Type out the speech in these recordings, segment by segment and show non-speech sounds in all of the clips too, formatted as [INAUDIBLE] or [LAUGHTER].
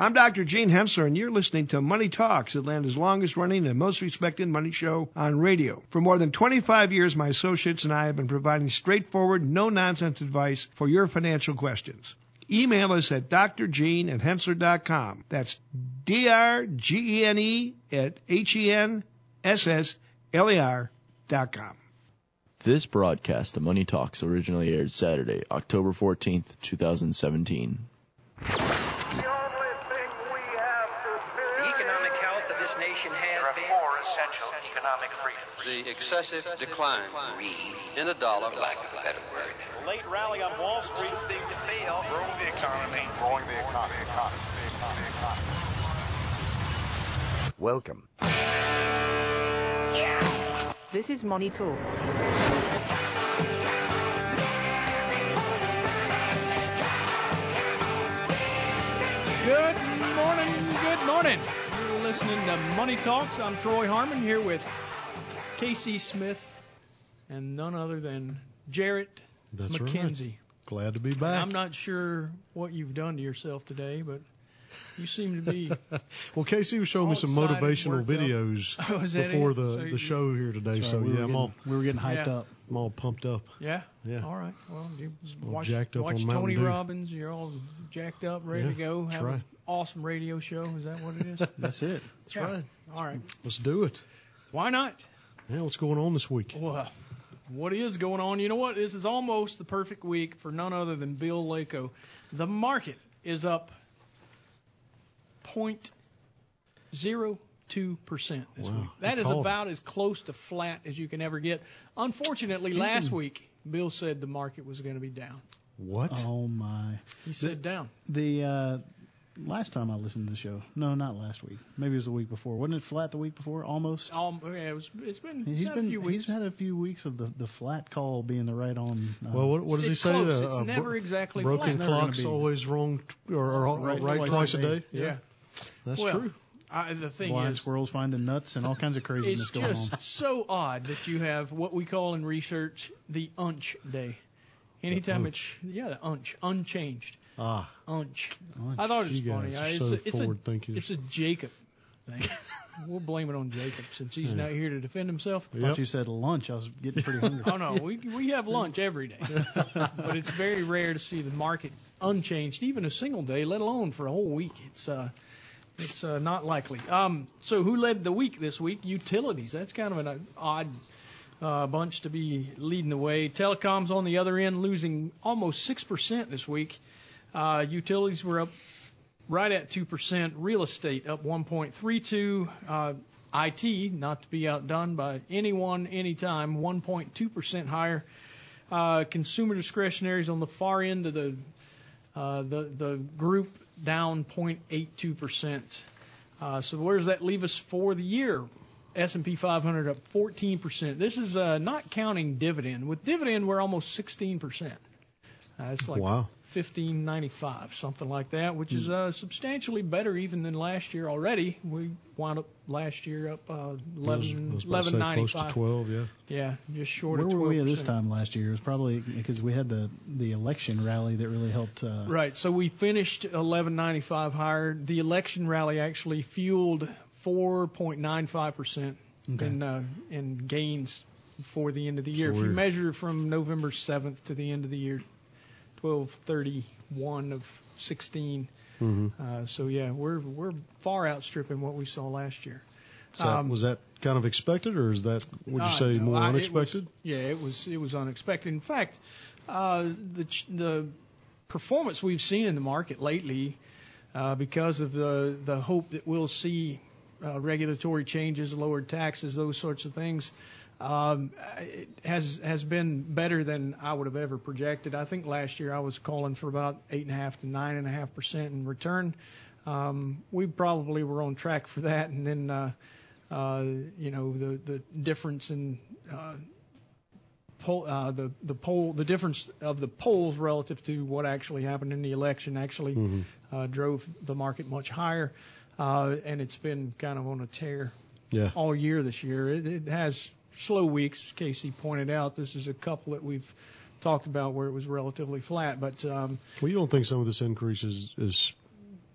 I'm Dr. Gene Hensler, and you're listening to Money Talks, Atlanta's longest running and most respected money show on radio. For more than 25 years, my associates and I have been providing straightforward, no nonsense advice for your financial questions. Email us at drgene at hensler.com. That's D-R-G-E-N-E at H-E-N-S-S-L-E-R dot com. This broadcast of Money Talks originally aired Saturday, October 14th, 2017. The economic health of this nation has There are been. four essential economic freedoms. The excessive decline in the dollar. lack of a better word. late rally on Wall Street. Too big to fail. Growing the economy. Growing the economy. economy. economy. economy. Welcome. This is Money Talks. Good morning, good morning. You're listening to Money Talks. I'm Troy Harmon here with Casey Smith and none other than Jarrett That's McKenzie. right. Glad to be back. I'm not sure what you've done to yourself today, but you seem to be. [LAUGHS] well, Casey was showing me some motivational videos [LAUGHS] Oh, before it? the, So the show here today. That's So we yeah, were I'm all we were getting hyped Yeah. up. I'm all pumped up. Yeah. Yeah. All right. Well, you watch, jacked up watch on Tony Dew. Robbins. You're all jacked up, ready Yeah, to go. that's Have right. an awesome radio show. Is that what it is? [LAUGHS] That's it. That's Yeah. right. All right. Let's do it. Why not? Yeah, what's going on this week? Well, what is going on? You know what? This is almost the perfect week for none other than Bill Lako. The market is up 0.02 percent this Wow, week. That I is called it. about as close to flat as you can ever get. Unfortunately, last week Bill said the market was going to be down. What? Oh my. He said down. The uh, last time I listened to the show, no, not last week. Maybe it was the week before. Wasn't it flat the week before? Almost. Um, yeah, it was, it's been, He's it's had been a few weeks. he's had a few weeks of the, the flat call being the right on. Uh, well, what, what does he It's say? close. Uh, It's uh, never bro- exactly broken flat. never gonna clock's always wrong t- or, or right, Right twice, twice a a day. day. yeah. that's well, true. I, the thing blind is, squirrels finding nuts and all kinds of craziness It's just so odd that you have what we call in research the unch day. Anytime it's unch. yeah, the unch, unchanged, Ah, unch. Unch. I thought it was you funny. guys I- are It's so a, it's a forward-thinking. it's a Jacob thing. [LAUGHS] we'll blame it on Jacob since he's not here to defend himself. I thought you said lunch. I was getting pretty hungry. [LAUGHS] Oh no, we we have lunch every day, [LAUGHS] but it's very rare to see the market unchanged, even a single day, let alone for a whole week. It's uh, it's uh, not likely. Um, so who led the week this week? Utilities. That's kind of an uh, odd uh, bunch to be leading the way. Telecoms on the other end losing almost six percent this week. Uh, utilities were up right at 2%. Real estate up 1.32. Uh, IT, not to be outdone by anyone, anytime, 1.2% higher. Uh, consumer discretionaries on the far end of the uh, the the group down 0.82%. Uh, so where does that leave us for the year? S&P 500 up 14%. This is uh, not counting dividend. With dividend, we're almost 16%. Uh, it's like Wow. 1595, something like that, which is uh, substantially better even than last year already. We wound up last year up uh, 11, I was about to say close to 12, yeah. Yeah, just short Where of 12%. were we at this time last year? It was probably because we had the the election rally that really helped. Uh, Right. So we finished 1195 higher. The election rally actually fueled 4.95 percent Okay. in uh, in gains for the end of the year. So if you measure from November 7th to the end of the year, 1231 of 16. Mhm. Uh, so yeah, we're we're far outstripping what we saw last year. So Um, was that kind of expected, or is that would you Uh, say no, more I- it was- unexpected? yeah, it was it was unexpected. In fact, uh, the the performance we've seen in the market lately, uh, because of the the hope that we'll see uh, regulatory changes, lowered taxes, those sorts of things, um, has has been better than I would have ever projected. I think last year I was calling for about eight and a half to nine and a half percent in return. Um, we probably were on track for that, and then. Uh, uh, you know the the difference in uh, poll, uh, the the poll the difference of the polls relative to what actually happened in the election actually Mhm. uh, drove the market much higher, uh, and it's been kind of on a tear Yeah. all year this year. It, it has slow weeks. Casey pointed out this is a couple that we've talked about where it was relatively flat, but um, Well, you don't think some of this increase is, is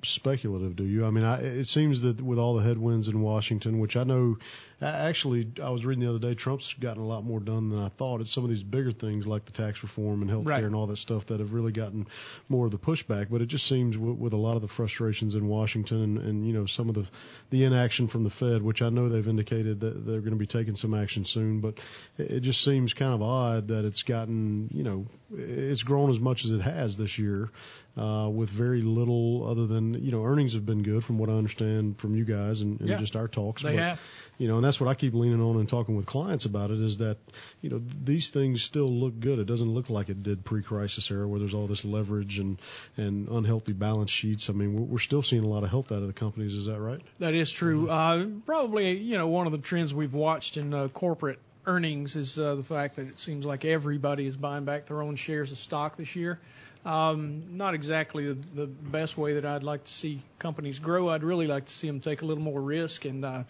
speculative, do you? I mean, I, it seems that with all the headwinds in Washington, which I know, actually, I was reading the other day, Trump's gotten a lot more done than I thought. It's some of these bigger things like the tax reform and health care Right. and all that stuff that have really gotten more of the pushback. But it just seems with, with a lot of the frustrations in Washington and, and you know some of the the inaction from the Fed, which I know they've indicated that they're going to be taking some action soon, but it, it just seems kind of odd that it's gotten you know it's grown as much as it has this year uh, with very little other than you know earnings have been good from what I understand from you guys and, and Yeah. just our talks. They but, have. You know, and that's what I keep leaning on and talking with clients about it is that you know these things still look good. It doesn't look like it did pre-crisis era where there's all this leverage and and unhealthy balance sheets. I mean, we're, still seeing a lot of health out of the companies. Is that right? That is true. Uh, probably, you know, one of the trends we've watched in uh, corporate earnings is uh, the fact that it seems like everybody is buying back their own shares of stock this year. Um, not exactly the, the best way that I'd like to see companies grow. I'd really like to see them take a little more risk and, uh,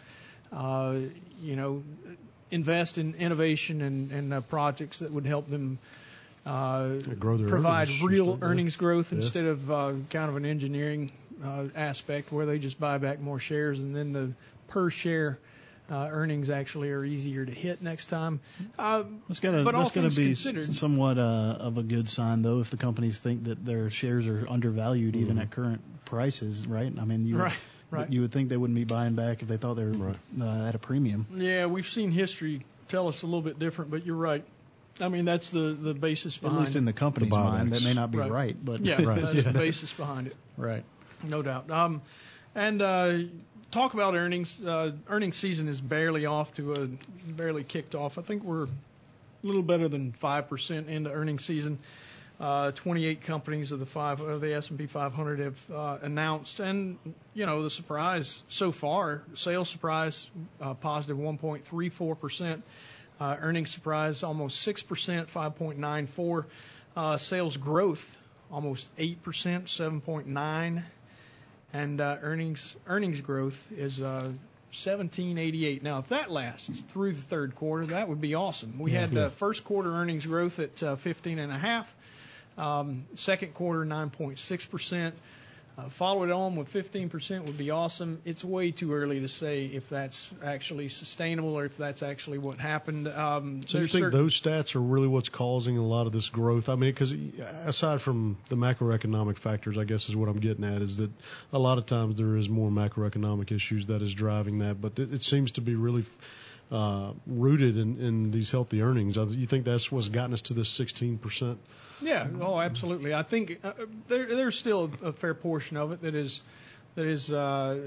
you know, invest in innovation and, and uh, projects that would help them uh, provide earnings, real earnings growth Yeah. instead of uh, kind of an engineering uh, aspect where they just buy back more shares and then the per share uh, earnings actually are easier to hit next time. Uh, That's gotta but all that's gotta be considered, somewhat uh, of a good sign though if the companies think that their shares are undervalued even at current prices, right? I mean, you Mm-hmm. Right, right. you would think they wouldn't be buying back if they thought they were Right. uh, at a premium. yeah, we've seen history tell us a little bit different, but you're right. I mean, that's the the basis At least in the company's The mind, that may not be Right. right, but yeah, [LAUGHS] Right, that's yeah. the basis behind it. right. No doubt. Um, and uh, talk about earnings. Uh, earnings season is barely off to a barely kicked off. I think we're a little better than five percent into earnings season. Uh, 28 companies of the five of the S&P 500 have uh, announced, and you know the surprise so far, sales surprise uh, positive 1.34 percent, uh, earnings surprise almost six percent, 5.94, uh, sales growth almost eight percent, 7.9 and uh, earnings earnings growth is uh, 1788. Now, if that lasts through the third quarter, that would be awesome. We had uh, first quarter earnings growth at uh, 15 and a half, second quarter 9.6 percent. Uh, follow it on with 15% would be awesome. It's way too early to say if that's actually sustainable or if that's actually what happened. Um, So you think those stats are really what's causing a lot of this growth? I mean, because aside from the macroeconomic factors, I guess is what I'm getting at, is that a lot of times there is more macroeconomic issues that is driving that, but it seems to be really uh, rooted in, in these healthy earnings. You think that's what's gotten us to this 16 percent? Yeah, oh, absolutely. I think uh, there, there's still a fair portion of it that is that is uh,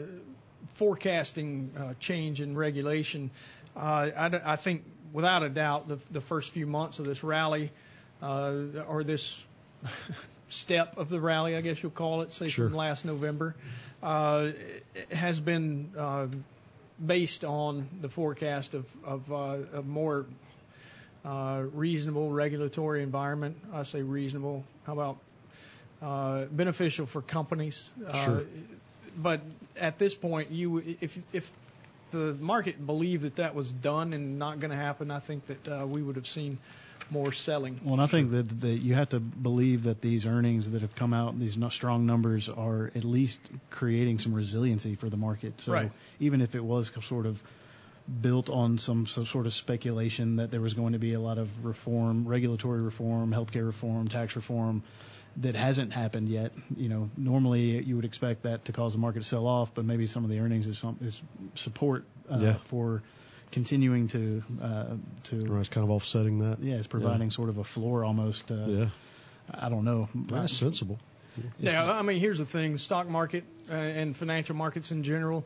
forecasting uh, change in regulation. Uh, I, I think, without a doubt, the, the first few months of this rally uh, or this [LAUGHS] step of the rally, I guess you'll call it, say Sure. from last November, uh, has been uh, based on the forecast of, of uh, a more uh, reasonable regulatory environment. I say reasonable. How about uh, beneficial for companies? Sure. Uh, but at this point, you if if the market believed that that was done and not going to happen, I think that uh, we would have seen more selling. Well, and I think that, that you have to believe that these earnings that have come out, these strong numbers, are at least creating some resiliency for the market. So Right. even if it was sort of built on some, some sort of speculation that there was going to be a lot of reform, regulatory reform, healthcare reform, tax reform, that hasn't happened yet. You know, normally you would expect that to cause the market to sell off, but maybe some of the earnings is some is support uh, Yeah. for continuing to uh, to Right, it's kind of offsetting that. yeah, it's providing sort of a floor almost. Uh, Yeah, I don't know. that's sensible. Yeah, I mean, here's the thing: the stock market uh, and financial markets in general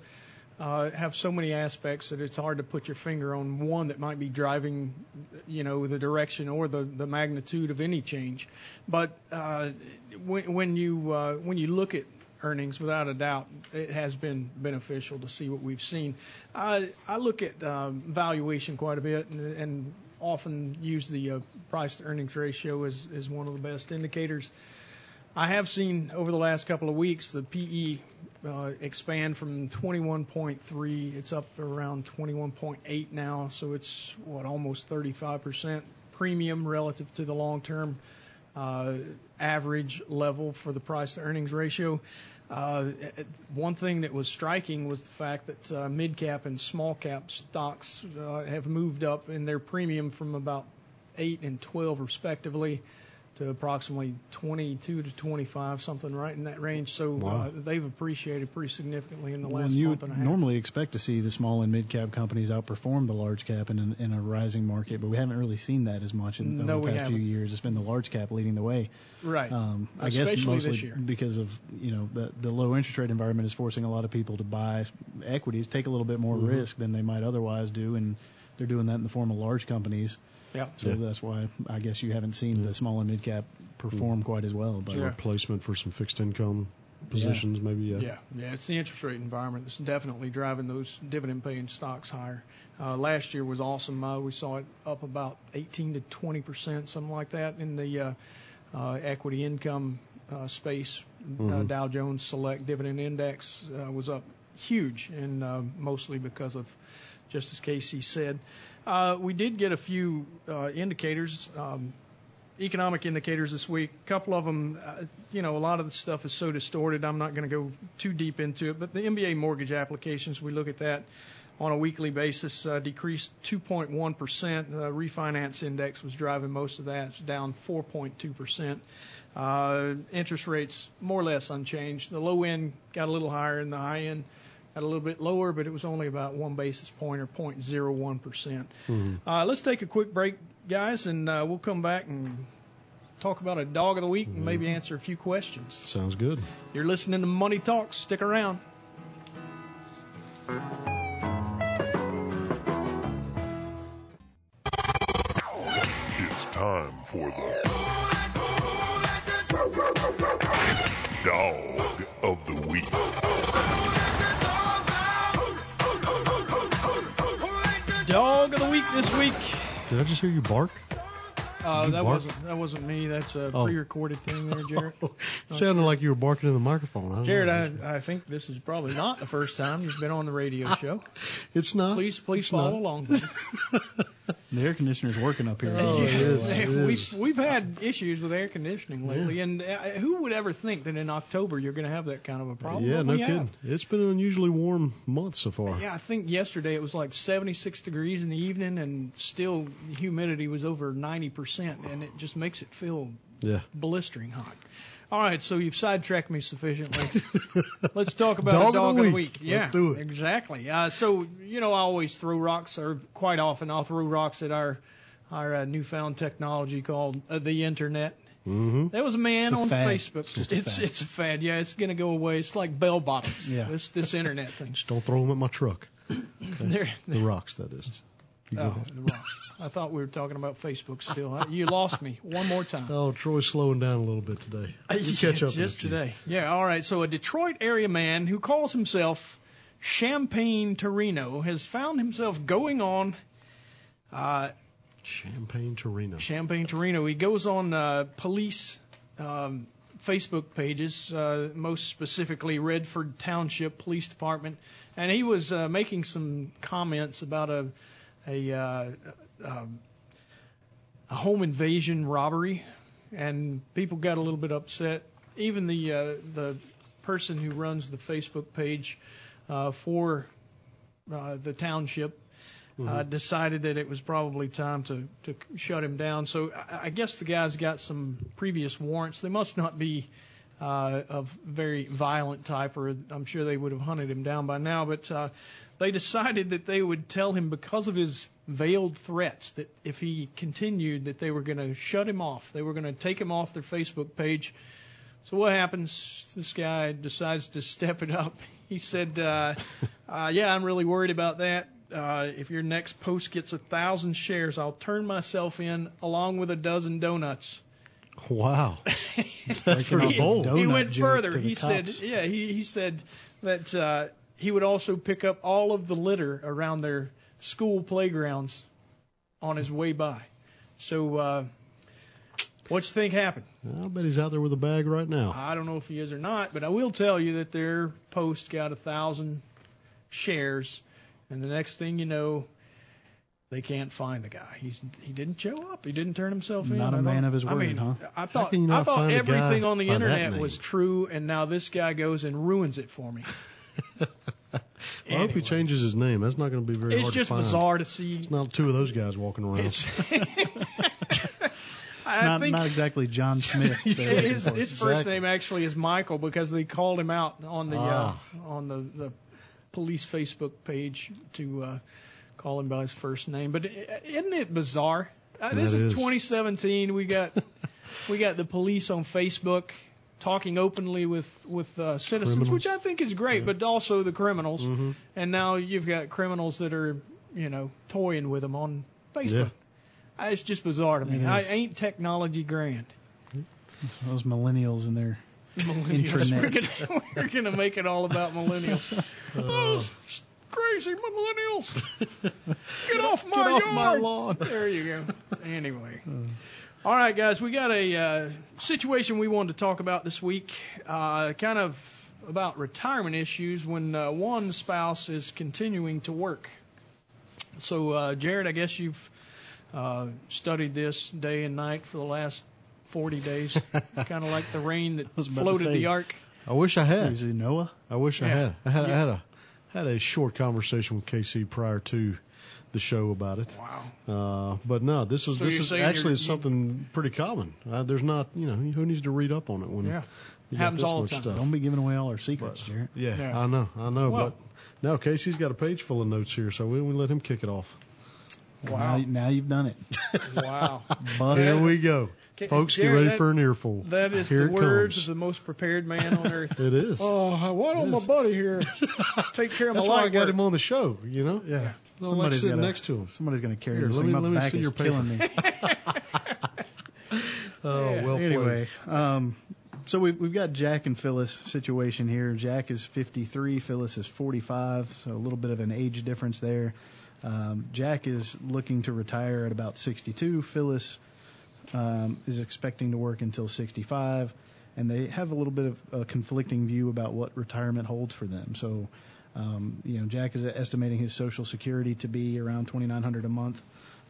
uh, have so many aspects that it's hard to put your finger on one that might be driving, you know, the direction or the the magnitude of any change. But uh, when, when you uh, when you look at earnings, without a doubt, it has been beneficial to see what we've seen. I I look at um, valuation quite a bit and, and often use the uh, price to earnings ratio as as one of the best indicators. I have seen over the last couple of weeks the PE uh, expand from 21.3. It's up around 21.8 now, so it's what almost 35% premium relative to the long-term uh, average level for the price to earnings ratio. Uh, one thing that was striking was the fact that uh, mid cap and small cap stocks uh, have moved up in their premium from about 8 and 12 respectively to approximately 22 to 25, something right in that range. So Wow. uh, they've appreciated pretty significantly in the Well, last you month and a half. normally expect to see the small and mid cap companies outperform the large cap in, an, in a rising market, but we haven't really seen that as much in No, the past few haven't. years. It's been the large cap leading the way. right. Um, I Especially guess mostly this year. because of you know the the low interest rate environment is forcing a lot of people to buy equities, take a little bit more Mhm. risk than they might otherwise do, and they're doing that in the form of large companies. Yeah. So Yeah. that's why I guess you haven't seen the small and mid cap perform quite as well. But A replacement for some fixed income positions, maybe. Yeah. Yeah, yeah, it's the interest rate environment that's definitely driving those dividend paying stocks higher. Uh, last year was awesome. Uh, we saw it up about 18 to 20 percent, something like that, in the uh, uh, equity income uh, space. Uh, Mhm. Dow Jones Select Dividend Index uh, was up huge, and uh, mostly because of, just as Casey said, uh, we did get a few uh, indicators. Um, economic indicators this week. A couple of them, uh, you know, a lot of the stuff is so distorted. I'm not going to go too deep into it, but the MBA mortgage applications, we look at that on a weekly basis, uh, decreased 2.1 percent. The refinance index was driving most of that. Down 4.2 percent. Uh, interest rates more or less unchanged. The low end got a little higher, and the high end got a little bit lower, but it was only about one basis point or 0.01 percent. Mhm. Uh, let's take a quick break, guys, and uh, we'll come back and talk about a dog of the week and maybe answer a few questions. Sounds good. You're listening to Money Talks. Stick around. It's time for the Dog of the Week. Week this week. Did I just hear you bark? Uh, You that bark? wasn't that wasn't me. That's a Oh. pre-recorded thing there, Jarrett. [LAUGHS] It sounded like you were barking in the microphone. I Jarrett. I, I think this is probably not the first time you've been on the radio [LAUGHS] show. it's not. Please, please It's follow not. along. [LAUGHS] the air conditioner's working up here. Oh, it is. It we've we've had issues with air conditioning lately, and uh, who would ever think that in October you're going to have that kind of a problem? Yeah, no kidding. have. It's been an unusually warm month so far. Yeah, I think yesterday it was like 76 degrees in the evening, and still humidity was over 90 percent, and it just makes it feel Yeah. blistering hot. All right, so you've sidetracked me sufficiently. [LAUGHS] Let's talk about Dog a of the dog of the week. week. Yeah, Let's do it. Exactly. Uh, so you know, I always throw rocks, or quite often I'll throw rocks at our our uh, newfound technology called uh, the internet. Mm-hmm. There was a man It's a on fad. Facebook. It's just a it's fad. it's a fad. Yeah, it's gonna go away. It's like bell bottoms. Yeah. This this internet thing. Just don't throw them at my truck. [LAUGHS] There, The rocks, that is. Oh. I thought we were talking about Facebook still. Uh, You lost me one more time. Oh, Troy's slowing down a little bit today. You catch up Just today. Yeah, all right. So a Detroit area man who calls himself Champagne Torino has found himself going on uh, Champagne Torino. Champagne Torino. He goes on uh, police um, Facebook pages, uh, most specifically Redford Township Police Department, and he was uh, making some comments about a a, uh, um, a home invasion robbery, and people got a little bit upset. Even the uh, the person who runs the Facebook page uh, for uh, the township uh, decided that it was probably time to, to shut him down. So I, I guess the guy's got some previous warrants. They must not be uh, of very violent type, or I'm sure they would have hunted him down by now. But uh, they decided that they would tell him because of his veiled threats that if he continued, that they were going to shut him off. They were going to take him off their Facebook page. So what happens? This guy decides to step it up. He said, uh, uh, "Yeah, I'm really worried about that. Uh, if your next post gets a thousand shares, I'll turn myself in along with a dozen donuts." Wow. [LAUGHS] That's Making pretty bold. donut he went further. to the He said, "Yeah, he he said that uh, he would also pick up all of the litter around their school playgrounds on his way by." So, uh, what you think happened? I bet he's out there with a bag right now. I don't know if he is or not, but I will tell you that their post got a thousand shares, and the next thing you know, they can't find the guy. He's he didn't show up. He didn't turn himself in. Not a I man thought- of his I word, mean, huh? I thought I thought everything on the internet was true, and now this guy goes and ruins it for me. I hope he changes his name. That's not going to be very It's hard just to find. bizarre to see. It's not two of those guys walking around. It's, [LAUGHS] It's not, not exactly John [LAUGHS] Smith. they're his, for. his first Exactly. name actually is Michael because they called him out on the Ah. uh, on the, the police Facebook page to uh, call him by his first name. But isn't it bizarre? Uh, this That is is. 2017. We got [LAUGHS] we got the police on Facebook talking openly with with uh, citizens, Criminals. which I think is great, but also the criminals. Mhm. And now you've got criminals that are you know toying with them on Facebook. Uh, It's just bizarre to me. I ain't technology grand. Those millennials and their Millennials. We're Intranets. gonna, we're gonna make it all about millennials. [LAUGHS] Those crazy millennials. [LAUGHS] Get off my off yard. my lawn. There you go. Anyway. All right, guys, we got a uh, situation we wanted to talk about this week, uh, kind of about retirement issues when uh, one spouse is continuing to work. So, uh, Jarrett, I guess you've uh, studied this day and night for the last 40 days, [LAUGHS] kind of like the rain that was floated say. the ark. I wish I had. Is it Noah? I wish I had. I had, I had a had a short conversation with Casey prior to the show about it. Wow. Uh, but no, this was So this is actually you're- is something pretty common. Uh, there's not, you know, who needs to read up on it when Yeah. you got Happens all the time. stuff. Don't be giving away all our secrets, Jarrett. Yeah, Yeah. I know, I know, Well- but now Casey's got a page full of notes here, so we, we let him kick it off. Wow. Now, now you've done it. [LAUGHS] Wow. Bust. Here we go, Okay, folks. Get Jarrett, ready that- for an earful. That is Here the words comes. of the most prepared man on earth. [LAUGHS] It is. Oh, why don't my buddy here [LAUGHS] take care of my That's why I got work? him on the show. You know, yeah. yeah. Like Somebody's sitting gotta- next to him. Somebody's going to carry Here, this let thing. me- My let me back see your paper. killing me. [LAUGHS] Oh, well played. anyway, um, so we, we've got Jack and Phyllis situation here. Jack is 53, Phyllis is 45, so a little bit of an age difference there. Um, Jack is looking to retire at about 62. Phyllis um, is expecting to work until 65, and they have a little bit of a conflicting view about what retirement holds for them. So, um, you know, Jack is estimating his Social Security to be around 2,900 a month,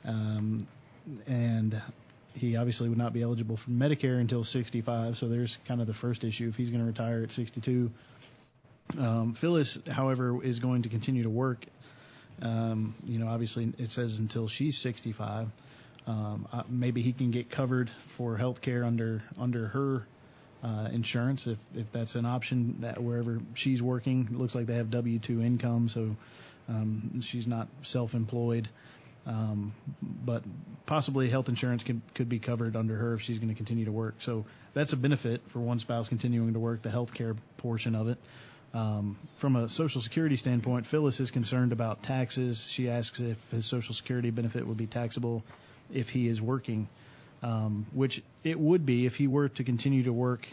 um, and he obviously would not be eligible for Medicare until 65. So there's kind of the first issue if he's going to retire at 62. Um, Phyllis, however, is going to continue to work. Um, you know, obviously it says until she's 65. Um, uh, maybe he can get covered for health care under under her uh, insurance if if that's an option. That wherever she's working, it looks like they have W-2 income, so um, she's not self-employed. Um, but possibly health insurance could could be covered under her if she's going to continue to work. So that's a benefit for one spouse continuing to work, the health care portion of it. Um, from a Social Security standpoint, Phyllis is concerned about taxes. She asks if his Social Security benefit would be taxable if he is working, um, which it would be if he were to continue to work.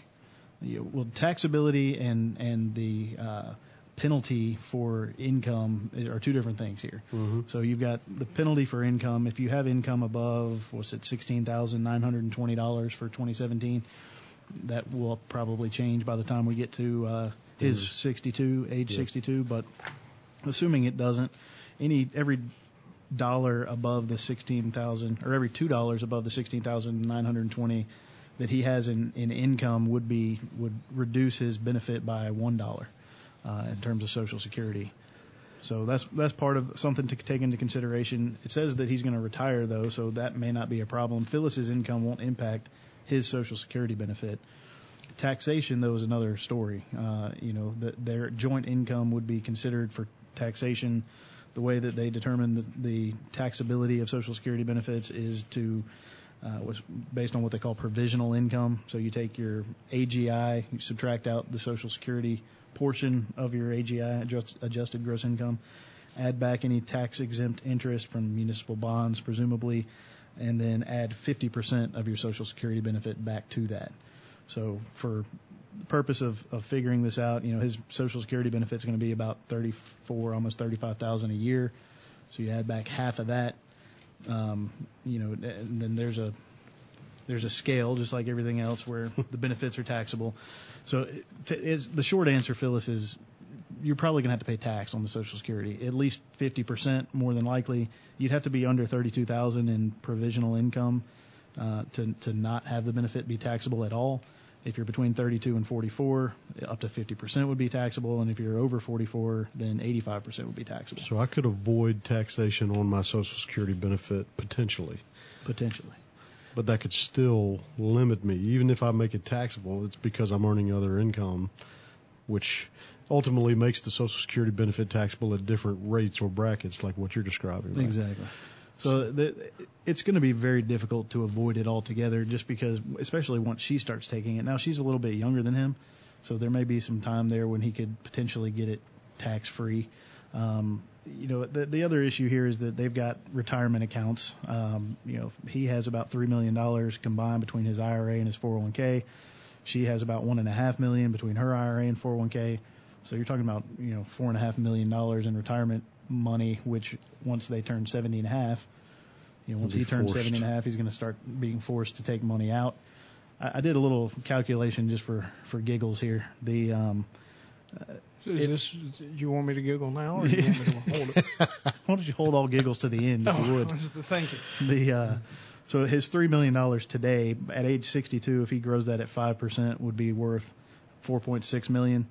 You know, well, taxability and and the uh, penalty for income are two different things here. Mm-hmm. So you've got the penalty for income. If you have income above, what's it, sixteen thousand nine hundred and twenty dollars for 2017, that will probably change by the time we get to uh, his Mhm. 62, age Yeah. 62. But assuming it doesn't, any every dollar above the 16,000 or every two dollars above the 16,920 that he has in, in income would be would reduce his benefit by one dollar uh, in terms of Social Security. So that's that's part of something to take into consideration. It says that he's going to retire though, so that may not be a problem. Phyllis's income won't impact his Social Security benefit. Taxation though is another story. Uh, you know that their joint income would be considered for taxation. The way that they determine the, the taxability of Social Security benefits is to uh, was based on what they call provisional income. So you take your AGI, you subtract out the Social Security portion of your AGI, adjust, adjusted gross income, add back any tax exempt interest from municipal bonds, presumably, and then add 50% of your Social Security benefit back to that. So for purpose of, of figuring this out, you know, his Social Security benefit is going to be about 34, almost 35,000 a year. So you add back half of that, um, you know, and then there's a there's a scale just like everything else where [LAUGHS] the benefits are taxable. So it, t- is, the short answer, Phyllis, is you're probably going to have to pay tax on the Social Security, at least 50% more than likely. You'd have to be under 32,000 in provisional income uh, to to not have the benefit be taxable at all. If you're between 32 and 44, up to 50% would be taxable, and if you're over 44, then 85% would be taxable. So I could avoid taxation on my Social Security benefit potentially. Potentially. But that could still limit me. Even if I make it taxable, it's because I'm earning other income, which ultimately makes the Social Security benefit taxable at different rates or brackets, like what you're describing. Right? Exactly. So the, it's going to be very difficult to avoid it altogether, just because, especially once she starts taking it. Now she's a little bit younger than him, so there may be some time there when he could potentially get it tax free. Um, you know, the the other issue here is that they've got retirement accounts. Um, you know, he has about three million dollars combined between his IRA and his 401k. She has about one and a half million between her IRA and 401k. So you're talking about you know four and a half million dollars in retirement money, which once they turn 70 and a half, you know, once He'll he be turns forced. 70 and a half, he's going to start being forced to take money out. I, I did a little calculation just for for giggles here. The um, So is this, you want me to giggle now, or you want me to [LAUGHS] hold it? why don't you hold all giggles to the end if you Oh, would? [LAUGHS] that's the. The uh, so his three million dollars today at age 62, if he grows that at five percent, would be worth 4.6 million.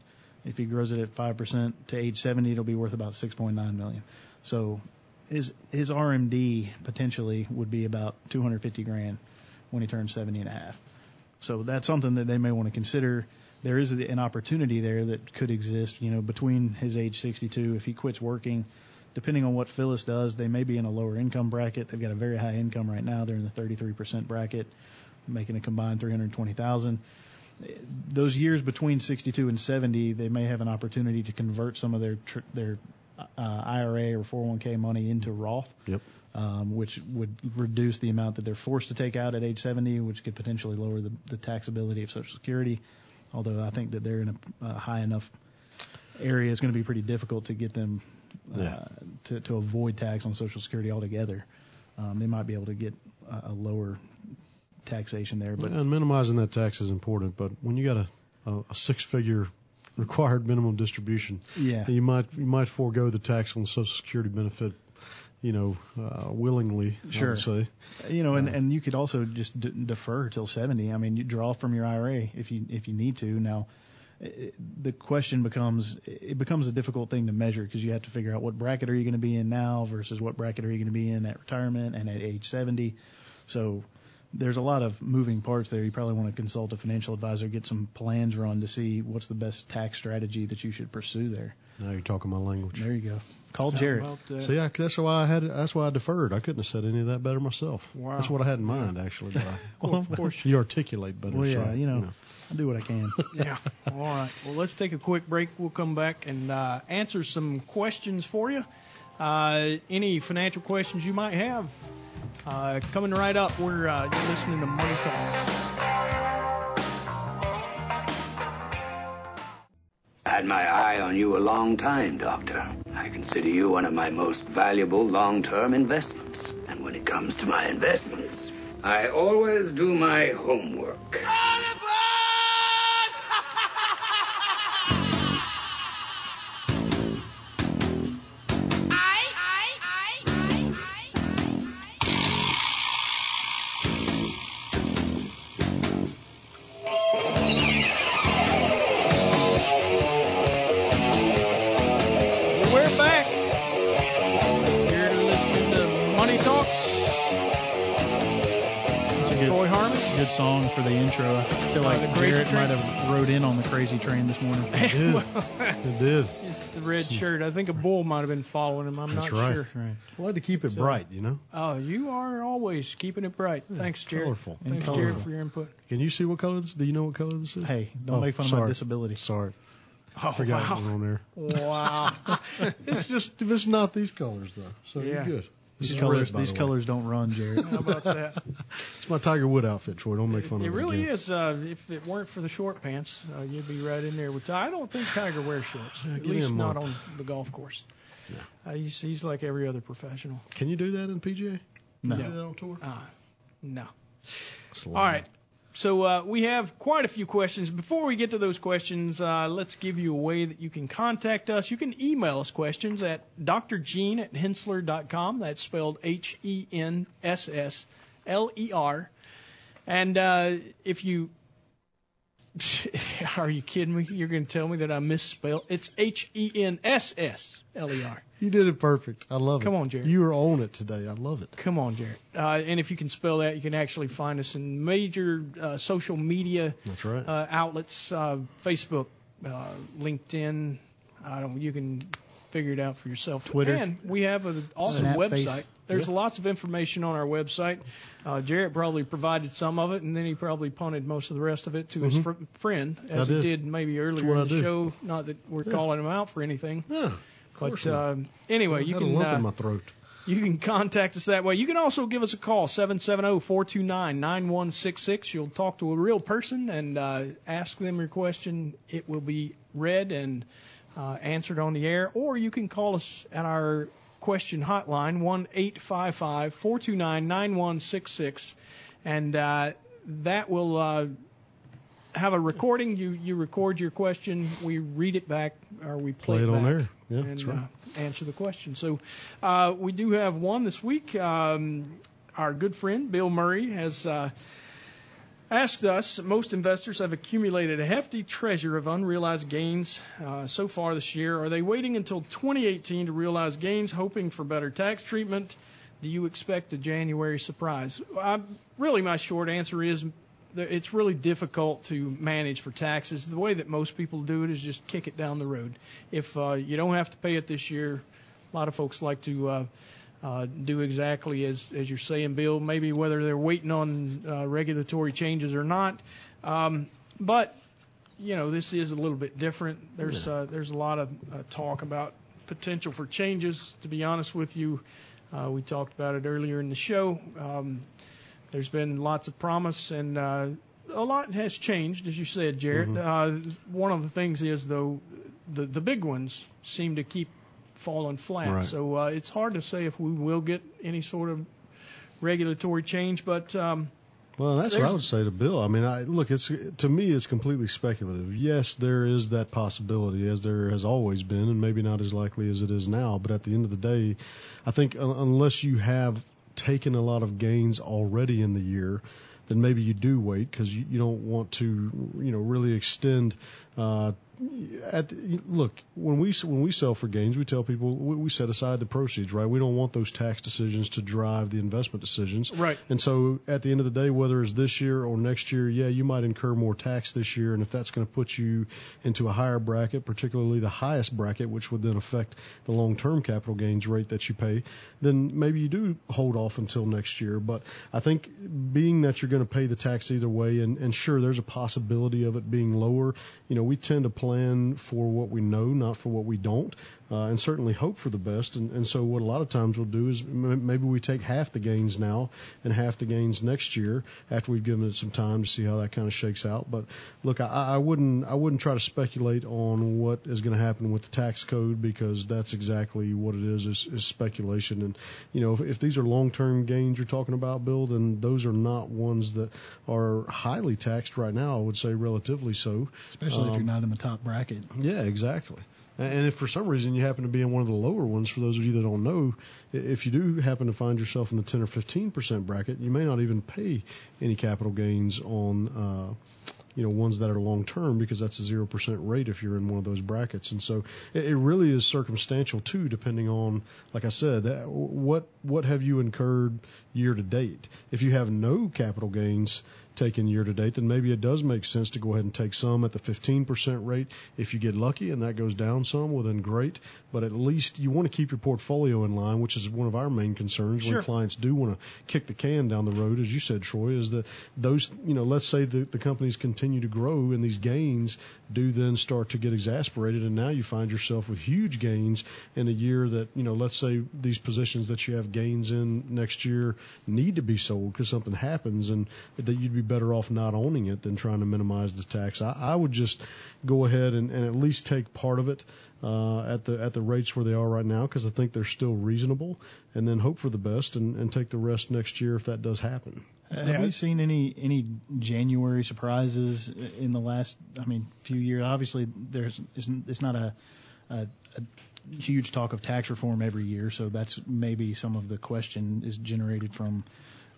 If he grows it at five percent to age 70, it'll be worth about 6.9 million. So his his RMD potentially would be about 250 grand when he turns 70 and a half. So that's something that they may want to consider. There is an opportunity there that could exist, you know, between his age 62. If he quits working, depending on what Phyllis does, they may be in a lower income bracket. They've got a very high income right now. They're in the 33% bracket, making a combined 320,000. Those years between 62 and 70, they may have an opportunity to convert some of their tr- their uh, IRA or 401k money into Roth Yep. um, which would reduce the amount that they're forced to take out at age 70, which could potentially lower the, the taxability of Social Security. Although I think that they're in a, high enough area, it's going to be pretty difficult to get them uh, Yeah. to, to avoid tax on Social Security altogether. Um, they might be able to get a, a lower taxation there, but and minimizing that tax is important. But when you got a, a, a six-figure [LAUGHS] required minimum distribution, yeah, you might you might forego the tax on the Social Security benefit, you know, uh, willingly. I Sure. would say. you know, and, Uh, and you could also just d- defer till 70. I mean, you draw from your IRA if you if you need to. Now, the question becomes it becomes a difficult thing to measure because you have to figure out what bracket are you going to be in now versus what bracket are you going to be in at retirement and at age 70. So there's a lot of moving parts there. You probably want to consult a financial advisor, get some plans run to see what's the best tax strategy that you should pursue there. Now you're talking my language. There you go. Call How Jarrett. about, uh, See, I, that's why I had. That's why I deferred. I couldn't have said any of that better myself. Wow. That's what I had in mind, actually. But I, [LAUGHS] Well, of course. [LAUGHS] you articulate better. Well, yeah, so, you know, I do what I can. [LAUGHS] yeah. All right. Well, let's take a quick break. We'll come back and uh, answer some questions for you. Uh, any financial questions you might have. Uh, coming right up, we're uh, listening to Money Talks. Had my eye on you a long time, Doctor. I consider you one of my most valuable long-term investments. And when it comes to my investments, I always do my homework. For the intro. I feel Uh, like the Crazy Jarrett Train? might have rode in on the crazy train this morning. [LAUGHS] It did. Well, It did. it's the red shirt. I think a bull might have been following him. I'm That's not right. sure. That's right. I like to keep it So- bright. You know. Oh, you are always keeping it bright. Thanks, Jarrett. colorful. Thanks, colorful. Jarrett, for your input. Can you see what color this? Do you know what color this is? Hey, don't Oh, make fun of my disability. Sorry, Oh, forgot wow. it was on there. Wow. [LAUGHS] It's just it's not these colors though, so Yeah. you're good. This These colors, red, these the colors don't run, Jarrett. How about that? [LAUGHS] It's my Tiger Wood outfit, Troy. Don't make fun It of me. it. really again. is. Uh, if it weren't for the short pants, uh, you'd be right in there with. I don't think Tiger wears shorts. Yeah, At least not on the golf course. Uh, he's, he's like every other professional. Can you do that in PGA? No. Can you do that on tour? Uh, no. All right. So uh, we have quite a few questions. Before we get to those questions, uh, let's give you a way that you can contact us. You can email us questions at drgene at hensler.com. That's spelled H-E-N-S-S-L-E-R. And uh, if you [LAUGHS] are you kidding me? You're going to tell me that I misspelled? It's H E N S S L E R. You did it perfect. I love Come it. Come on, Jarrett. You are on it today. I love it. Come on, Jarrett. Uh, and if you can spell that, you can actually find us in major uh, social media That's right. uh, outlets, uh, Facebook, uh, LinkedIn. I don't. You can figure it out for yourself. Twitter. And we have an awesome Snapface. website. There's Yeah. lots of information on our website. Uh, Jarrett probably provided some of it, and then he probably punted most of the rest of it to his fr- friend, as Mm-hmm. He did. did maybe earlier in I the do. show. Not that we're calling him out for anything, Yeah. But um, anyway, you can. uh, in my throat. you can contact us that way. You can also give us a call, 770-429-9166. You'll talk to a real person and uh, ask them your question. It will be read and uh, answered on the air. Or you can call us at our question hotline, 1-855-429-9166. And uh, that will uh, have a recording. You, you record your question. We read it back or we play, Play it on back air. Yeah, and that's right. uh, answer the question. So uh, we do have one this week. Um, our good friend Bill Murray has uh, asked us. Most investors have accumulated a hefty treasure of unrealized gains uh, so far this year. Are they waiting until 2018 to realize gains, hoping for better tax treatment? Do you expect a January surprise? Uh, really, my short answer is it's really difficult to manage for taxes. The way that most people do it is just kick it down the road. If uh, you don't have to pay it this year, a lot of folks like to uh, uh, do exactly as as you're saying, Bill. Maybe whether they're waiting on uh, regulatory changes or not. Um, but you know, this is a little bit different. There's uh, there's a lot of uh, talk about potential for changes. To be honest with you, uh, we talked about it earlier in the show. Um, there's been lots of promise, and uh, a lot has changed, as you said, Jarrett. Uh, one of the things is though, the the big ones seem to keep falling flat. Right. So uh, it's hard to say if we will get any sort of regulatory change, but um, Well, that's what I would say to Bill. I mean, I look, it's to me, it's completely speculative. Yes, there is that possibility, as there has always been, and maybe not as likely as it is now. But at the end of the day, I think un- unless you have taken a lot of gains already in the year, then maybe you do wait because you, you don't want to, you know, really extend. Uh, at the, look, when we when we sell for gains, we tell people we, we set aside the proceeds, right? We don't want those tax decisions to drive the investment decisions, Right. And so at the end of the day, whether it's this year or next year, yeah, you might incur more tax this year, and if that's going to put you into a higher bracket, particularly the highest bracket, which would then affect the long-term capital gains rate that you pay, then maybe you do hold off until next year. But I think being that you're going to pay the tax either way, and, and sure, there's a possibility of it being lower. You know, we tend to plan for what we know, not for what we don't, uh, and certainly hope for the best. And, and so what a lot of times we'll do is m- maybe we take half the gains now and half the gains next year after we've given it some time to see how that kind of shakes out. But look, I, I wouldn't I wouldn't try to speculate on what is going to happen with the tax code because that's exactly what it is is, is speculation. And you know, if, if these are long term gains you're talking about, Bill, then those are not ones that are highly taxed right now. I would say relatively so. especially if you're not in the top bracket. Yeah, exactly. And if for some reason you happen to be in one of the lower ones, for those of you that don't know, if you do happen to find yourself in the 10 or 15 percent bracket, you may not even pay any capital gains on, uh, you know, ones that are long term because that's a zero percent rate if you're in one of those brackets. And so it, really is circumstantial too, depending on, like I said, that, what what have you incurred year to date? If you have no capital gains taken year to date, then maybe it does make sense to go ahead and take some at the 15% rate. If you get lucky and that goes down some, well then great. But at least you want to keep your portfolio in line, which is one of our main concerns Sure. when clients do want to kick the can down the road, as you said, Troy, is that those, you know, let's say the, the companies continue to grow and these gains do then start to get exasperated and now you find yourself with huge gains in a year that, you know, let's say these positions that you have gains in next year need to be sold because something happens and that you'd be better off not owning it than trying to minimize the tax. I, I would just go ahead and, and at least take part of it uh, at the at the rates where they are right now because I think they're still reasonable, and then hope for the best and, and take the rest next year if that does happen. Have we seen any any January surprises in the last I mean few years? Obviously, there's it's, it's not a, a, a huge talk of tax reform every year, so that's maybe some of the question is generated from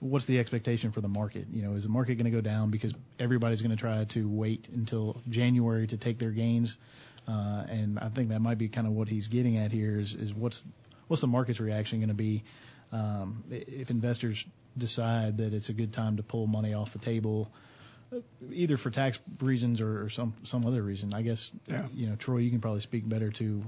what's the expectation for the market? You know, is the market going to go down because everybody's going to try to wait until January to take their gains? Uh, and I think that might be kind of what he's getting at here is, is what's what's the market's reaction going to be um, if investors decide that it's a good time to pull money off the table, either for tax reasons or, or some some other reason. I guess Yeah. you know, Troy, you can probably speak better to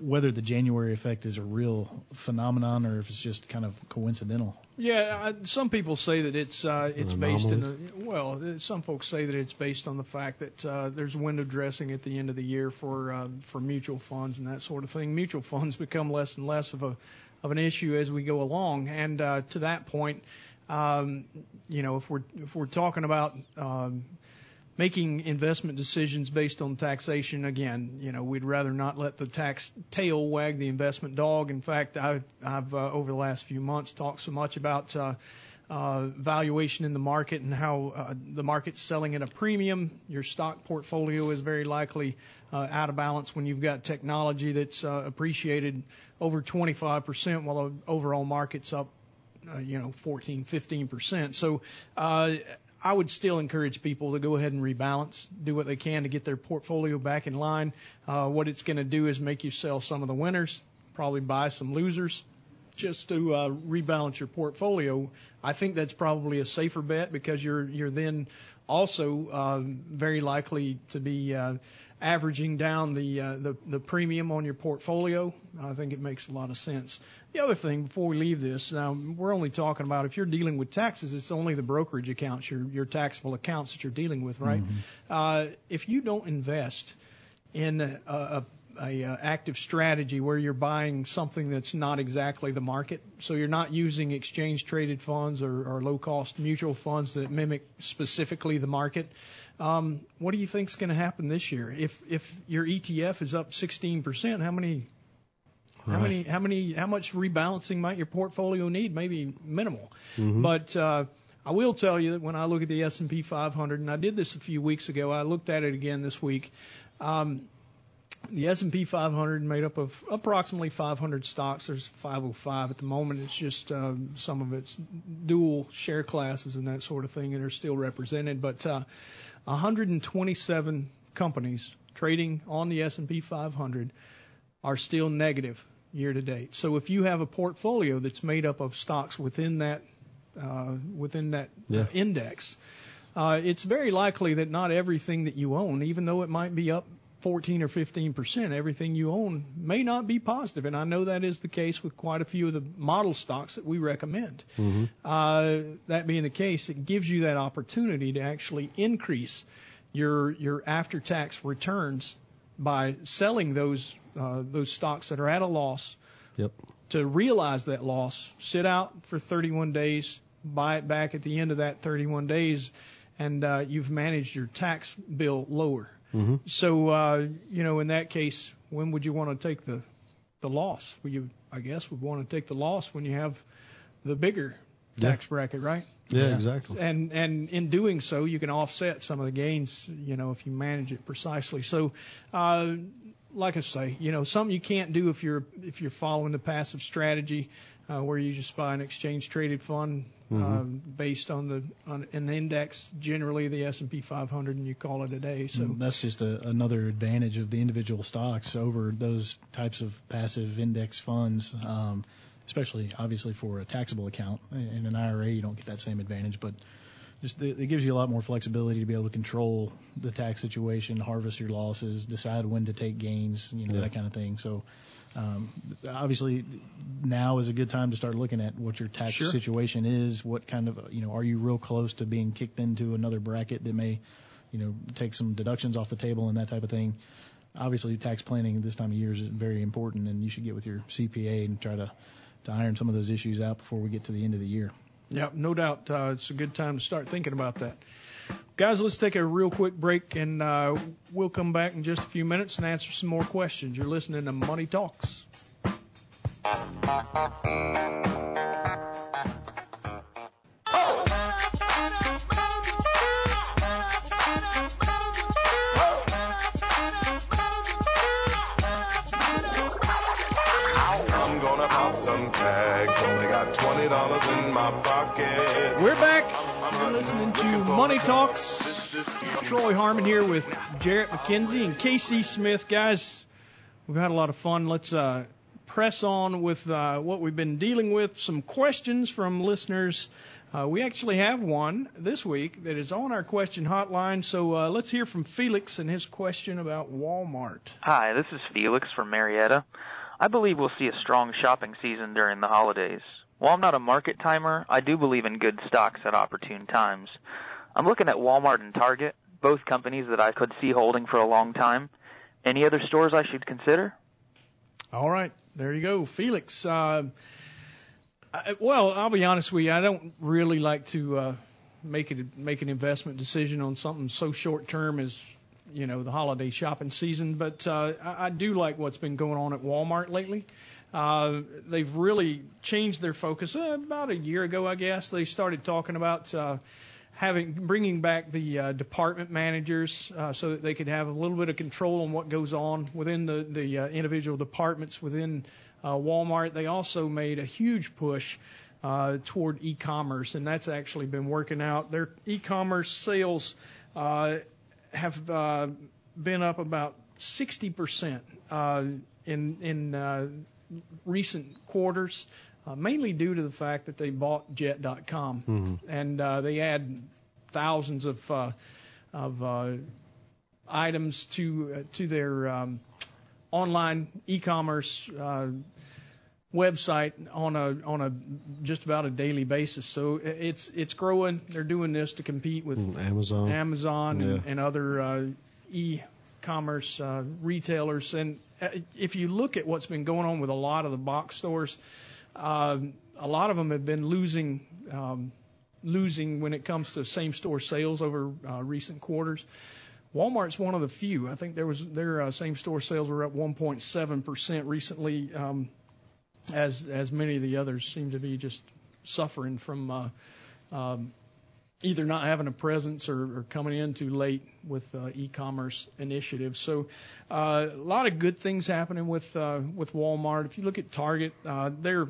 whether the January effect is a real phenomenon or if it's just kind of coincidental. Yeah, I, some people say that it's uh, it's based in the well. uh, Some folks say that it's based on the fact that uh, there's window dressing at the end of the year for uh, for mutual funds and that sort of thing. Mutual funds become less and less of a of an issue as we go along, and uh, to that point, um, you know, if we're if we're talking about um, making investment decisions based on taxation again you know we'd rather not let the tax tail wag the investment dog in fact i've i've uh, over the last few months talked so much about uh uh, valuation in the market and how uh, the market's selling at a premium. Your stock portfolio is very likely uh, out of balance when you've got technology that's uh, appreciated over 25% while the overall market's up uh, you know, 14, 15 percent. So uh, I would still encourage people to go ahead and rebalance, do what they can to get their portfolio back in line. Uh, what it's going to do is make you sell some of the winners, probably buy some losers, just to uh, rebalance your portfolio. I think that's probably a safer bet because you're you're then also uh, very likely to be uh, averaging down the, uh, the the premium on your portfolio. I think it makes a lot of sense. The other thing before we leave this, now we're only talking about if you're dealing with taxes, it's only the brokerage accounts, your your taxable accounts that you're dealing with, right? Uh, if you don't invest in a, a, a, uh active strategy where you're buying something that's not exactly the market, so you're not using exchange traded funds or, or low cost mutual funds that mimic specifically the market. Um, what do you think is going to happen this year? If if your ETF is up 16%, how many how Right. many how many how much rebalancing might your portfolio need? Maybe minimal. But uh, I will tell you that when I look at the S&P 500, and I did this a few weeks ago, I looked at it again this week. Um, the S&P 500 made up of approximately 500 stocks. There's 505 at the moment. It's just uh, some of it's dual share classes and that sort of thing that are still represented. But uh, 127 companies trading on the S&P 500 are still negative year to date. So if you have a portfolio that's made up of stocks within that uh, within that Yeah. index, uh, it's very likely that not everything that you own, even though it might be up 14 or 15 percent, everything you own may not be. And I know that is the case with quite a few of the model stocks that we recommend. Uh, that being the case, it gives you that opportunity to actually increase your your after-tax returns by selling those uh, those stocks that are at a loss Yep. to realize that loss, sit out for 31 days, buy it back at the end of that 31 days, and uh, you've managed your tax bill lower. Mm-hmm. So, uh, you know, in that case, when would you want to take the the loss? Well, you, I guess, would want to take the loss when you have the bigger tax bracket, right? Yeah, exactly. And and in doing so, you can offset some of the gains, you know, if you manage it precisely. So, uh, like I say, you know, something you can't do if you're if you're following the passive strategy, uh, where you just buy an exchange traded fund um, based on the on an index, generally the S and P 500, and you call it a day. So. Mm, That's just a, another advantage of the individual stocks over those types of passive index funds, um, especially obviously for a taxable account. In an IRA, you don't get that same advantage, but just it, it gives you a lot more flexibility to be able to control the tax situation, harvest your losses, decide when to take gains, you know, Yeah. that kind of thing. So. Um, obviously, now is a good time to start looking at what your tax Sure. situation is. What kind of, you know, are you real close to being kicked into another bracket that may you know, take some deductions off the table and that type of thing. Obviously, tax planning this time of year is very important, and you should get with your CPA and try to, to iron some of those issues out before we get to the end of the year. Yep, no doubt. Uh, it's a good time to start thinking about that. Guys, let's take a real quick break, and uh, we'll come back in just a few minutes and answer some more questions. You're listening to Money Talks. I'm gonna pop some tags. Only got twenty dollars in my pocket. We're back. You're listening to Money Talks. Troy Harmon here with Jarrett McKenzie and Casey Smith. Guys, we've had a lot of fun. Let's uh, press on with uh, what we've been dealing with. Some questions from listeners. Uh, we actually have one this week that is on our question hotline. So uh, let's hear from Felix and his question about Walmart. Hi, this is Felix from Marietta. I believe we'll see a strong shopping season during the holidays. While I'm not a market timer, I do believe in good stocks at opportune times. I'm looking at Walmart and Target, both companies that I could see holding for a long time. Any other stores I should consider? All right, there you go, Felix. Uh, I, well, I'll be honest with you. I don't really like to uh, make it make an investment decision on something so short term as you know the holiday shopping season. But uh, I, I do like what's been going on at Walmart lately. Uh, they've really changed their focus. Uh, about a year ago, I guess they started talking about. Uh, having bringing back the uh, department managers uh, so that they could have a little bit of control on what goes on within the the uh, individual departments within uh, Walmart. They also made a huge push uh, toward e-commerce, and that's actually been working out. Their e-commerce sales uh, have uh, been up about 60% uh, in in uh, recent quarters uh, mainly due to the fact that they bought Jet.com, Mhm. and uh, they add thousands of uh, of uh, items to uh, to their um, online e-commerce uh, website on a on a just about a daily basis. So it's it's growing. They're doing this to compete with Mm, Amazon. Amazon and, Yeah. and other uh, e-commerce uh, retailers. And uh, if you look at what's been going on with a lot of the box stores, um, a lot of them have been losing um, losing when it comes to same store sales over uh, recent quarters. Walmart's one of the few. I think there was their uh, same store sales were up 1.7 percent recently, um, as as many of the others seem to be just suffering from uh, um, either not having a presence or, or coming in too late with uh, e-commerce initiatives. So uh, a lot of good things happening with uh, with Walmart. If you look at Target, uh, they're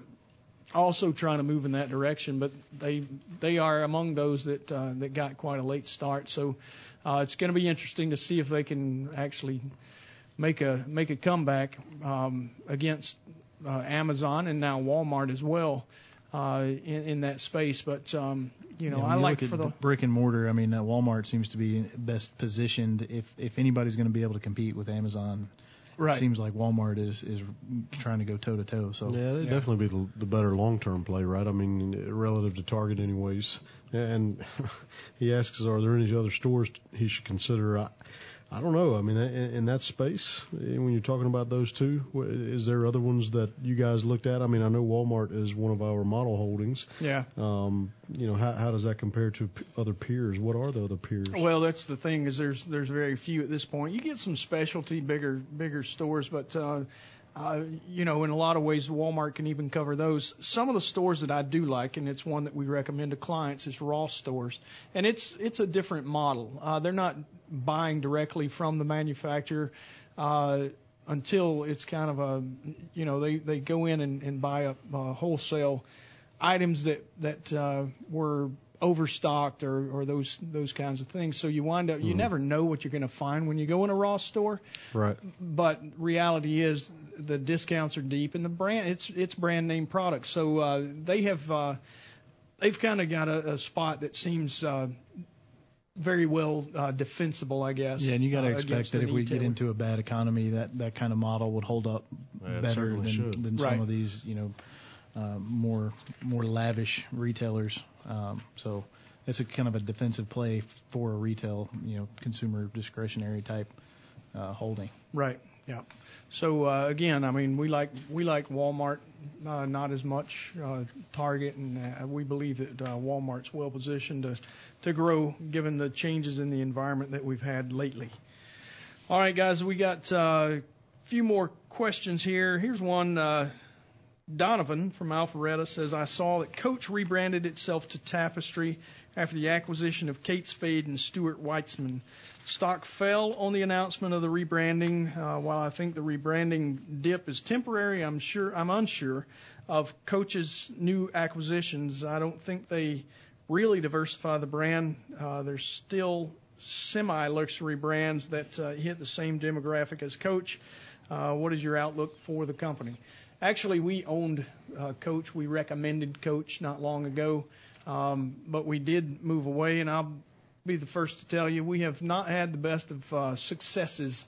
also trying to move in that direction, but they they are among those that uh, that got quite a late start. So uh, it's going to be interesting to see if they can actually make a make a comeback um, against uh, Amazon and now Walmart as well uh, in, in that space. But um, you know, Yeah, I you like for the brick and mortar. I mean, uh, Walmart seems to be best positioned if if anybody's going to be able to compete with Amazon. Right. It seems like Walmart is is trying to go toe to toe. So Yeah, they'd definitely be the, the better long-term play, right? I mean, relative to Target, anyways. And [LAUGHS] he asks, are there any other stores he should consider? I, I don't know. I mean, in, in that space, eh, when you're talking about those two, is there other ones that you guys looked at? I mean, I know Walmart is one of our model holdings. Yeah. Um, you know, how, how does that compare to other peers? What are the other peers? Well, that's the thing is there's there's very few at this point. You get some specialty bigger bigger stores, but uh, uh, you know in a lot of ways Walmart can even cover those. Some of the stores that I do like, and it's one that we recommend to clients, is Ross stores, and it's it's a different model. Uh, they're not buying directly from the manufacturer. Uh, until it's kind of a, you know, they, they go in and, and buy up uh, wholesale items that that uh, were overstocked or, or those those kinds of things. So you wind up you Mhm. never know what you're going to find when you go in a Ross store. Right. But reality is the discounts are deep and the brand it's it's brand name products. So uh, they have uh, they've kind of got a, a spot that seems uh, very well uh, defensible, I guess. Yeah, and you got to uh, expect that if we get into a bad economy, that that kind of model would hold up Yeah, better than should. than Right. some of these, you know, uh, more more lavish retailers. Um, so it's a kind of a defensive play for a retail, you know, consumer discretionary type uh, holding. Right. Yeah. So uh, again, I mean, we like we like Walmart, uh, not as much uh, Target, and uh, we believe that uh, Walmart's well positioned to to grow given the changes in the environment that we've had lately. All right, guys, we got a few more questions here. Here's one. Donovan from Alpharetta says, I saw that Coach rebranded itself to Tapestry after the acquisition of Kate Spade and Stuart Weitzman. Stock fell on the announcement of the rebranding. Uh, while I think the rebranding dip is temporary, I'm sure I'm unsure of Coach's new acquisitions. I don't think they really diversify the brand. Uh, there's still semi-luxury brands that uh, hit the same demographic as Coach. Uh, what is your outlook for the company? Actually, we owned uh, Coach. We recommended Coach not long ago, um, but we did move away, and I'll be the first to tell you we have not had the best of uh, successes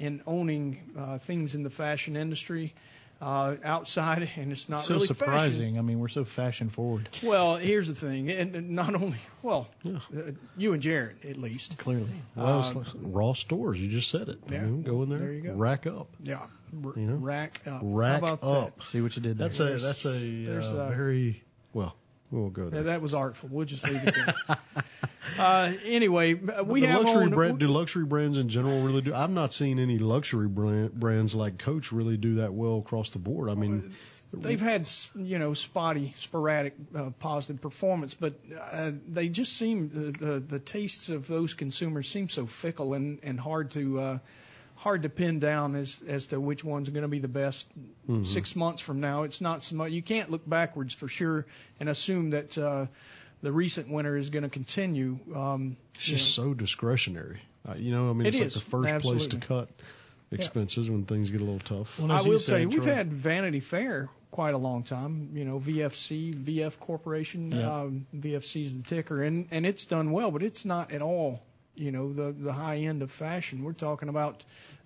in owning uh, things in the fashion industry uh, outside, [LAUGHS] and it's not so really surprising. Fashion. I mean, we're so fashion forward. Well, here's the thing, and not only well, yeah. uh, you and Jarrett at least clearly. Well, uh, Ross stores. You just said it. Yeah, you know, go in there. There you go. Rack up. Yeah. R- you know? Rack up. Rack How about up. That? See what you did there. That's a that's a uh, very well. We'll go there. Yeah, that was artful. We'll just leave it there. [LAUGHS] uh, anyway, we the have luxury on, brand. Do luxury brands in general really do? I'm not seeing any luxury brand, brands like Coach really do that well across the board. I mean, they've had you know spotty, sporadic, uh, positive performance, but uh, they just seem the, the the tastes of those consumers seem so fickle and and hard to. Uh, hard to pin down as as to which one's going to be the best mm-hmm. six months from now. It's not so much. You can't look backwards for sure and assume that uh, the recent winner is going to continue. Um, it's just know. so discretionary. Uh, you know, I mean, it it's is. like the first Absolutely. place to cut expenses yeah. when things get a little tough. Well, I will tell you, we've had Vanity Fair quite a long time. You know, VFC, VF Corporation, yeah. um, VFC is the ticker, and and it's done well, but it's not at all. You know, the the high end of fashion. We're talking about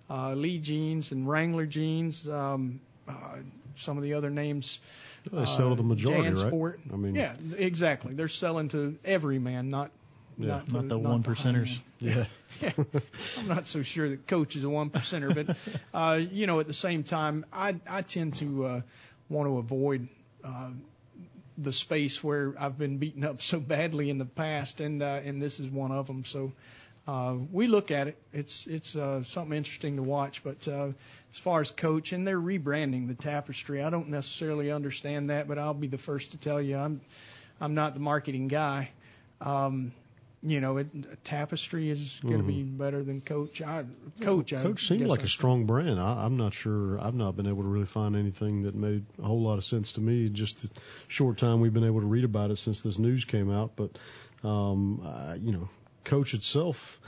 uh, Lee jeans and Wrangler jeans. Um, uh, some of the other names. They sell to the majority, Jan right? Sport. I mean, yeah, exactly. They're selling to every man, not yeah. not, not the one percenters. [LAUGHS] Yeah. yeah. [LAUGHS] I'm not so sure that coach is a one percenter, but [LAUGHS] uh, you know, at the same time, I I tend to uh, want to avoid. Uh, the space where I've been beaten up so badly in the past, and uh, and this is one of them. So uh, we look at it. It's it's uh, something interesting to watch. But uh, as far as coach, and they're rebranding the Tapestry. I don't necessarily understand that, but I'll be the first to tell you I'm I'm not the marketing guy. Um, you know, it, Tapestry is going to Mm-hmm. be better than Coach. I, Coach, I Coach seemed like I a strong brand. I, I'm not sure. I've not been able to really find anything that made a whole lot of sense to me. Just the short time we've been able to read about it since this news came out, but um, uh, you know, Coach itself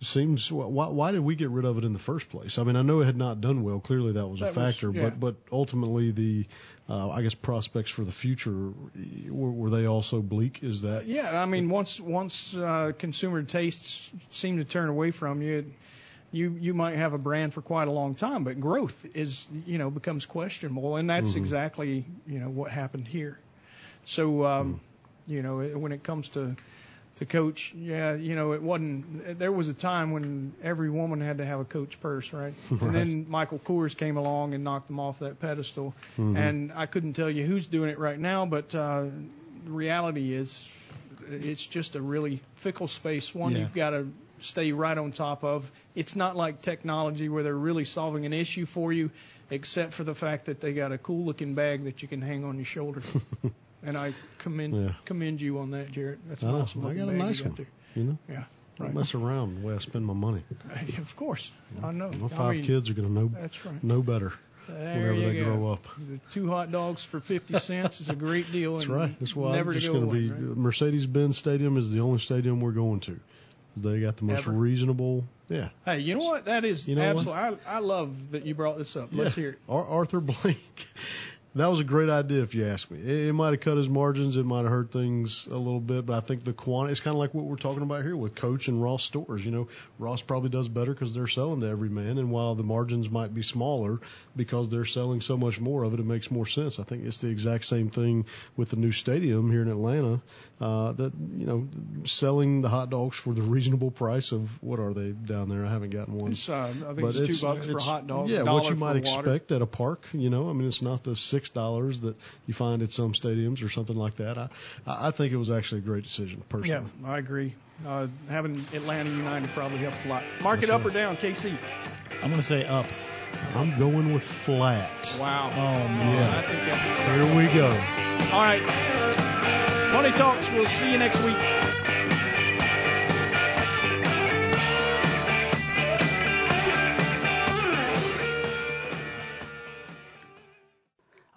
seems why, why did we get rid of it in the first place? I mean, I know it had not done well. Clearly, that was That a factor, was- yeah. but but ultimately the uh, I guess prospects for the future were, were they also bleak? Is that Yeah, I mean, once once uh, consumer tastes seem to turn away from you, you you might have a brand for quite a long time, but growth is you know becomes questionable, and that's Mhm. exactly you know what happened here. So um, you know when it comes to to coach, yeah, you know it wasn't. There was a time when every woman had to have a coach purse, right? And then Michael Kors came along and knocked them off that pedestal, Mhm. and I couldn't tell you who's doing it right now, but uh, the reality is it's just a really fickle space. One Yeah. you've got to stay right on top of. It's not like technology where they're really solving an issue for you, except for the fact that they got a cool looking bag that you can hang on your shoulder. [LAUGHS] and I commend Yeah. commend you on that, Jarrett. That's oh, I awesome I got a nice one. there. You know, Yeah, right. mess around the way I spend my money. [LAUGHS] Of course, I know. My I five mean, kids are going to know That's right. know better There whenever they go. grow up. The two hot dogs for fifty [LAUGHS] cents is a great deal. That's and right. That's why never I'm just going to be right? Mercedes-Benz Stadium is the only stadium we're going to. They got the most Ever? reasonable. Yeah. Hey, you know what? That is You know absolutely. I, I love that you brought this up. Let's Yeah. hear it. Ar- Arthur Blank. That was a great idea if you ask me. It, it might have cut his margins, it might have hurt things a little bit, but I think the quantity it's kind of like what we're talking about here with Coach and Ross stores. You know, Ross probably does better because they're selling to every man, and while the margins might be smaller because they're selling so much more of it, it makes more sense. I think it's the exact same thing with the new stadium here in Atlanta. Uh, that you know, selling the hot dogs for the reasonable price of what are they down there? I haven't gotten one. It's, uh, I think but it's two bucks for a hot dog. Yeah, what you might water. expect at a park. You know, I mean, it's not the six dollars that you find at some stadiums or something like that. I I think it was actually a great decision personally. Yeah, I agree. Uh, having Atlanta United probably helps a lot. Mark That's it up right. or down, Casey. I'm going to say up. I'm going with flat. Wow. Oh, man. Yeah. I think that's Here we go. All right. Money Talks. We'll see you next week.